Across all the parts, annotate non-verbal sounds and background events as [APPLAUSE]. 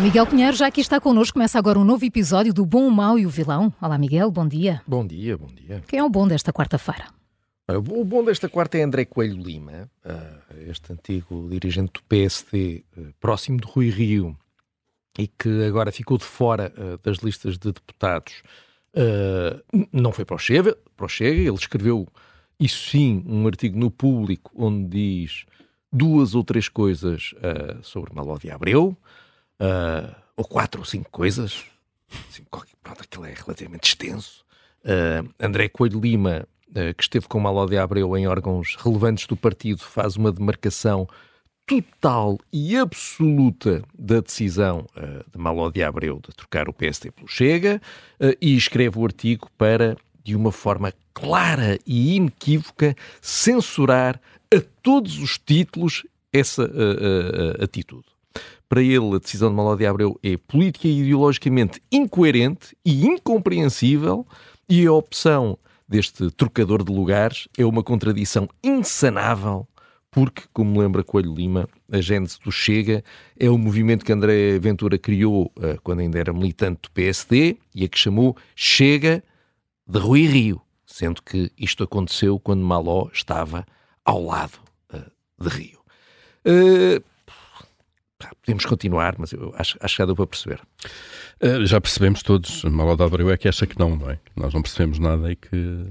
O Miguel Pinheiro já aqui está connosco. Começa agora um novo episódio do Bom, o Mau e o Vilão. Olá, Miguel, bom dia. Bom dia, bom dia. Quem é o bom desta quarta-feira? O bom desta quarta é André Coelho Lima, ah, este antigo dirigente do PSD, ah, próximo de Rui Rio, e que agora ficou de fora ah, das listas de deputados. Não foi para o Chega, para o Chega, ele escreveu, isso sim, um artigo no público onde diz duas ou três coisas sobre Malódia Abreu, uh, ou quatro ou cinco coisas. Assim, qualquer, pronto, aquilo é relativamente extenso. Uh, André Coelho Lima, uh, que esteve com Malo de Abreu em órgãos relevantes do partido, faz uma demarcação total e absoluta da decisão uh, de Malo de Abreu de trocar o PSD pelo Chega e escreve o artigo para, de uma forma clara e inequívoca, censurar a todos os títulos essa atitude. Para ele, a decisão de Maló de Abreu é política e ideologicamente incoerente e incompreensível e a opção deste trocador de lugares é uma contradição insanável porque, como lembra Coelho Lima, a gênese do Chega é o movimento que André Ventura criou uh, quando ainda era militante do PSD e a que chamou Chega de Rui Rio, sendo que isto aconteceu quando Maló estava ao lado uh, de Rio. Podemos continuar, mas eu acho, acho que já deu para perceber. Uh, já percebemos todos, Maló de Abreu é que acha que não, não é? Nós não percebemos nada e que...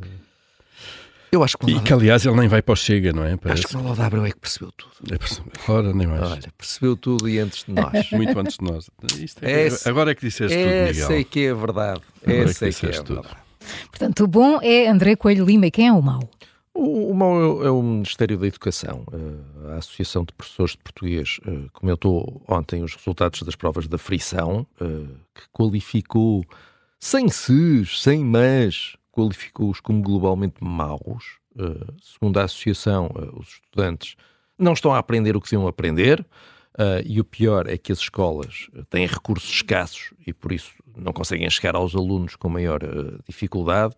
Eu acho que E que, aliás, ele nem vai para o Chega, não é? Parece... Acho que de Abreu é que percebeu tudo. É percebeu. Ora, nem mais. Olha, percebeu tudo e antes de nós. [LAUGHS] Muito antes de nós. É, é, agora é que disseste é, tudo, Miguel. sei que é verdade. É, sei que, que é tudo. verdade. Portanto, o bom é André Coelho Lima e quem é o mau? O, MAU é o Ministério da Educação. Eh, a Associação de Professores de Português eh, comentou ontem os resultados das provas da frição, eh, que qualificou, sem ses, sem mas, qualificou-os como globalmente maus. Segundo a Associação, os estudantes não estão a aprender o que deviam aprender, e o pior é que as escolas têm recursos escassos e por isso não conseguem chegar aos alunos com maior dificuldade.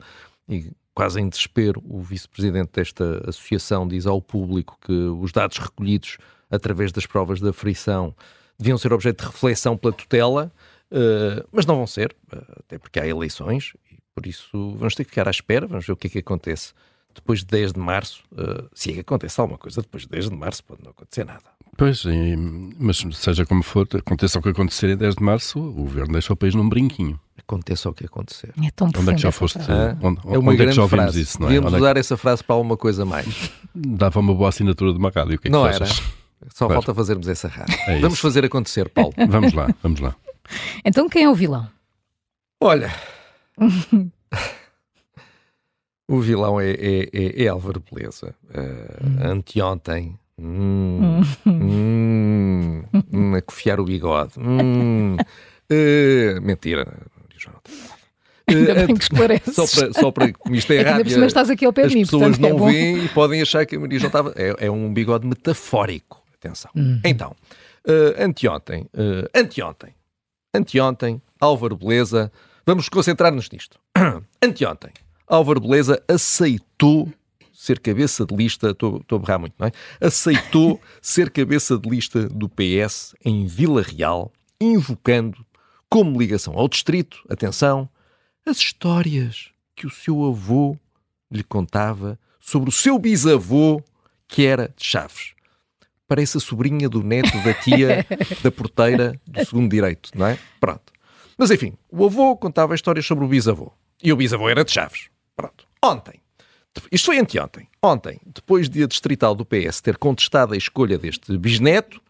E quase em desespero, o vice-presidente desta associação diz ao público que os dados recolhidos através das provas da frição deviam ser objeto de reflexão pela tutela, uh, mas não vão ser, uh, até porque há eleições, e por isso vamos ter que ficar à espera, vamos ver o que é que acontece depois de 10 de março, uh, se é que acontece alguma coisa depois de 10 de março, pode não acontecer nada. Pois, mas seja como for, aconteça o que acontecer em 10 de março, o governo deixa o país num brinquinho aconteça o que acontecer. É tão onde é que já foste? Ah, onde, é uma onde é que já ouvimos frase. isso? Não é? Devíamos onde usar é que... essa frase para alguma coisa mais. [LAUGHS] Dava uma boa assinatura de uma rádio. O que é que não era. Só claro. falta fazermos essa rádio. É vamos fazer acontecer, Paulo. [LAUGHS] vamos lá, vamos lá. Então quem é o vilão? Olha. [LAUGHS] o vilão é, é, é, é Álvaro Beleza. Uh, hum. Anteontem. Hum, hum, hum, a cofiar o bigode. Hum, uh, mentira Ainda bem que esclarece. Só para, só para isto é, é rádio. Ainda estás aqui ao pé As de mim, pessoas não é veem e podem achar que a Maria estava. É, é um bigode metafórico. Atenção. Uhum. Então, uh, anteontem, uh, anteontem, anteontem, Álvaro Beleza, vamos concentrar-nos nisto. [CLEARS THROAT] anteontem, Álvaro Beleza aceitou ser cabeça de lista, estou, estou a berrar muito, não é? Aceitou [LAUGHS] ser cabeça de lista do PS em Vila Real, invocando como ligação ao distrito, atenção, as histórias que o seu avô lhe contava sobre o seu bisavô, que era de Chaves. Parece a sobrinha do neto da tia [LAUGHS] da porteira do segundo direito, não é? Pronto. Mas enfim, o avô contava histórias sobre o bisavô. E o bisavô era de Chaves. Pronto. Ontem. Isto foi anteontem. Ontem, depois de a distrital do PS ter contestado a escolha deste bisneto,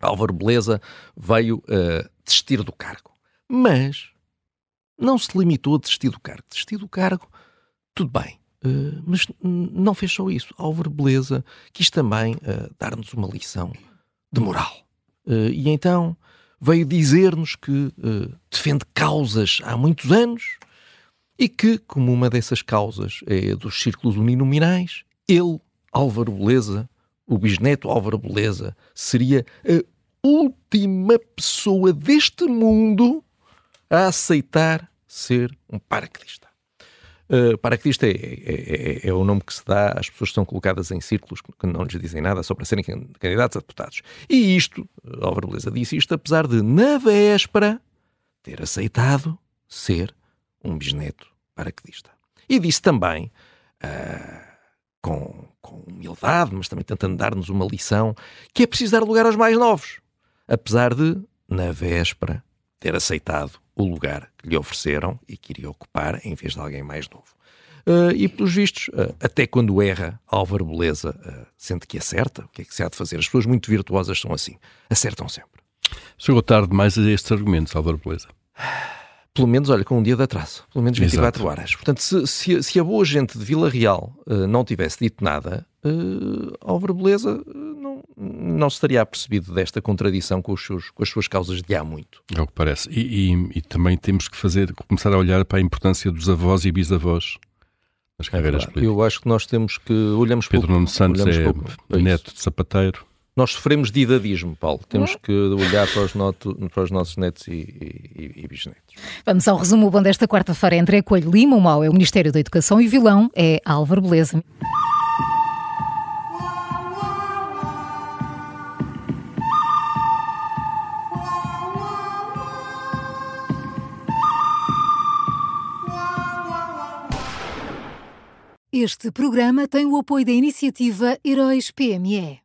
Álvaro Beleza veio uh, desistir do cargo. Mas não se limitou a desistir do cargo. Desistir do cargo, tudo bem. Uh, mas não fez só isso. Álvaro Beleza quis também uh, dar-nos uma lição de moral. Uh, e então veio dizer-nos que defende causas há muitos anos e que, como uma dessas causas é dos círculos uninominais, ele, Álvaro Beleza, o bisneto Álvaro Beleza, seria última pessoa deste mundo a aceitar ser um paraquedista. Uh, paraquedista é, é, é, é, o nome que se dá às pessoas que são colocadas em círculos que não lhes dizem nada só para serem candidatos a deputados. E isto, Álvaro Beleza disse isto, apesar de, na véspera, ter aceitado ser um bisneto paraquedista. E disse também, uh, com, com humildade, mas também tentando dar-nos uma lição, que é preciso dar lugar aos mais novos. Apesar de, na véspera, ter aceitado o lugar que lhe ofereceram e que iria ocupar em vez de alguém mais novo. Uh, e, pelos vistos, uh, até quando erra, Álvaro Beleza uh, sente que acerta. O que é que se há de fazer? As pessoas muito virtuosas são assim. Acertam sempre. Chegou tarde demais a estes argumentos, Álvaro Beleza. [SIGHS] Pelo menos, olha, com um dia de atraso. Pelo menos 24 Exato. horas. Portanto, se, se, se, a boa gente de Vila Real não tivesse dito nada, Álvaro Beleza não se estaria apercebido desta contradição com, seus, com, as suas causas de há muito. É o que parece. E, e, e, também temos que fazer, começar a olhar para a importância dos avós e bisavós nas é carreiras é políticas. Eu acho que nós temos que olhamos Pedro Nuno Santos é pouco, neto de sapateiro. Nós sofremos de idadismo, Paulo. Temos que olhar para os, noto, para os nossos netos e, e, e, bisnetos. Vamos ao resumo bom desta quarta-feira. André Coelho Lima, o mau é o Ministério da Educação e o vilão é Álvaro Beleza. Este programa tem o apoio da iniciativa Heróis PME.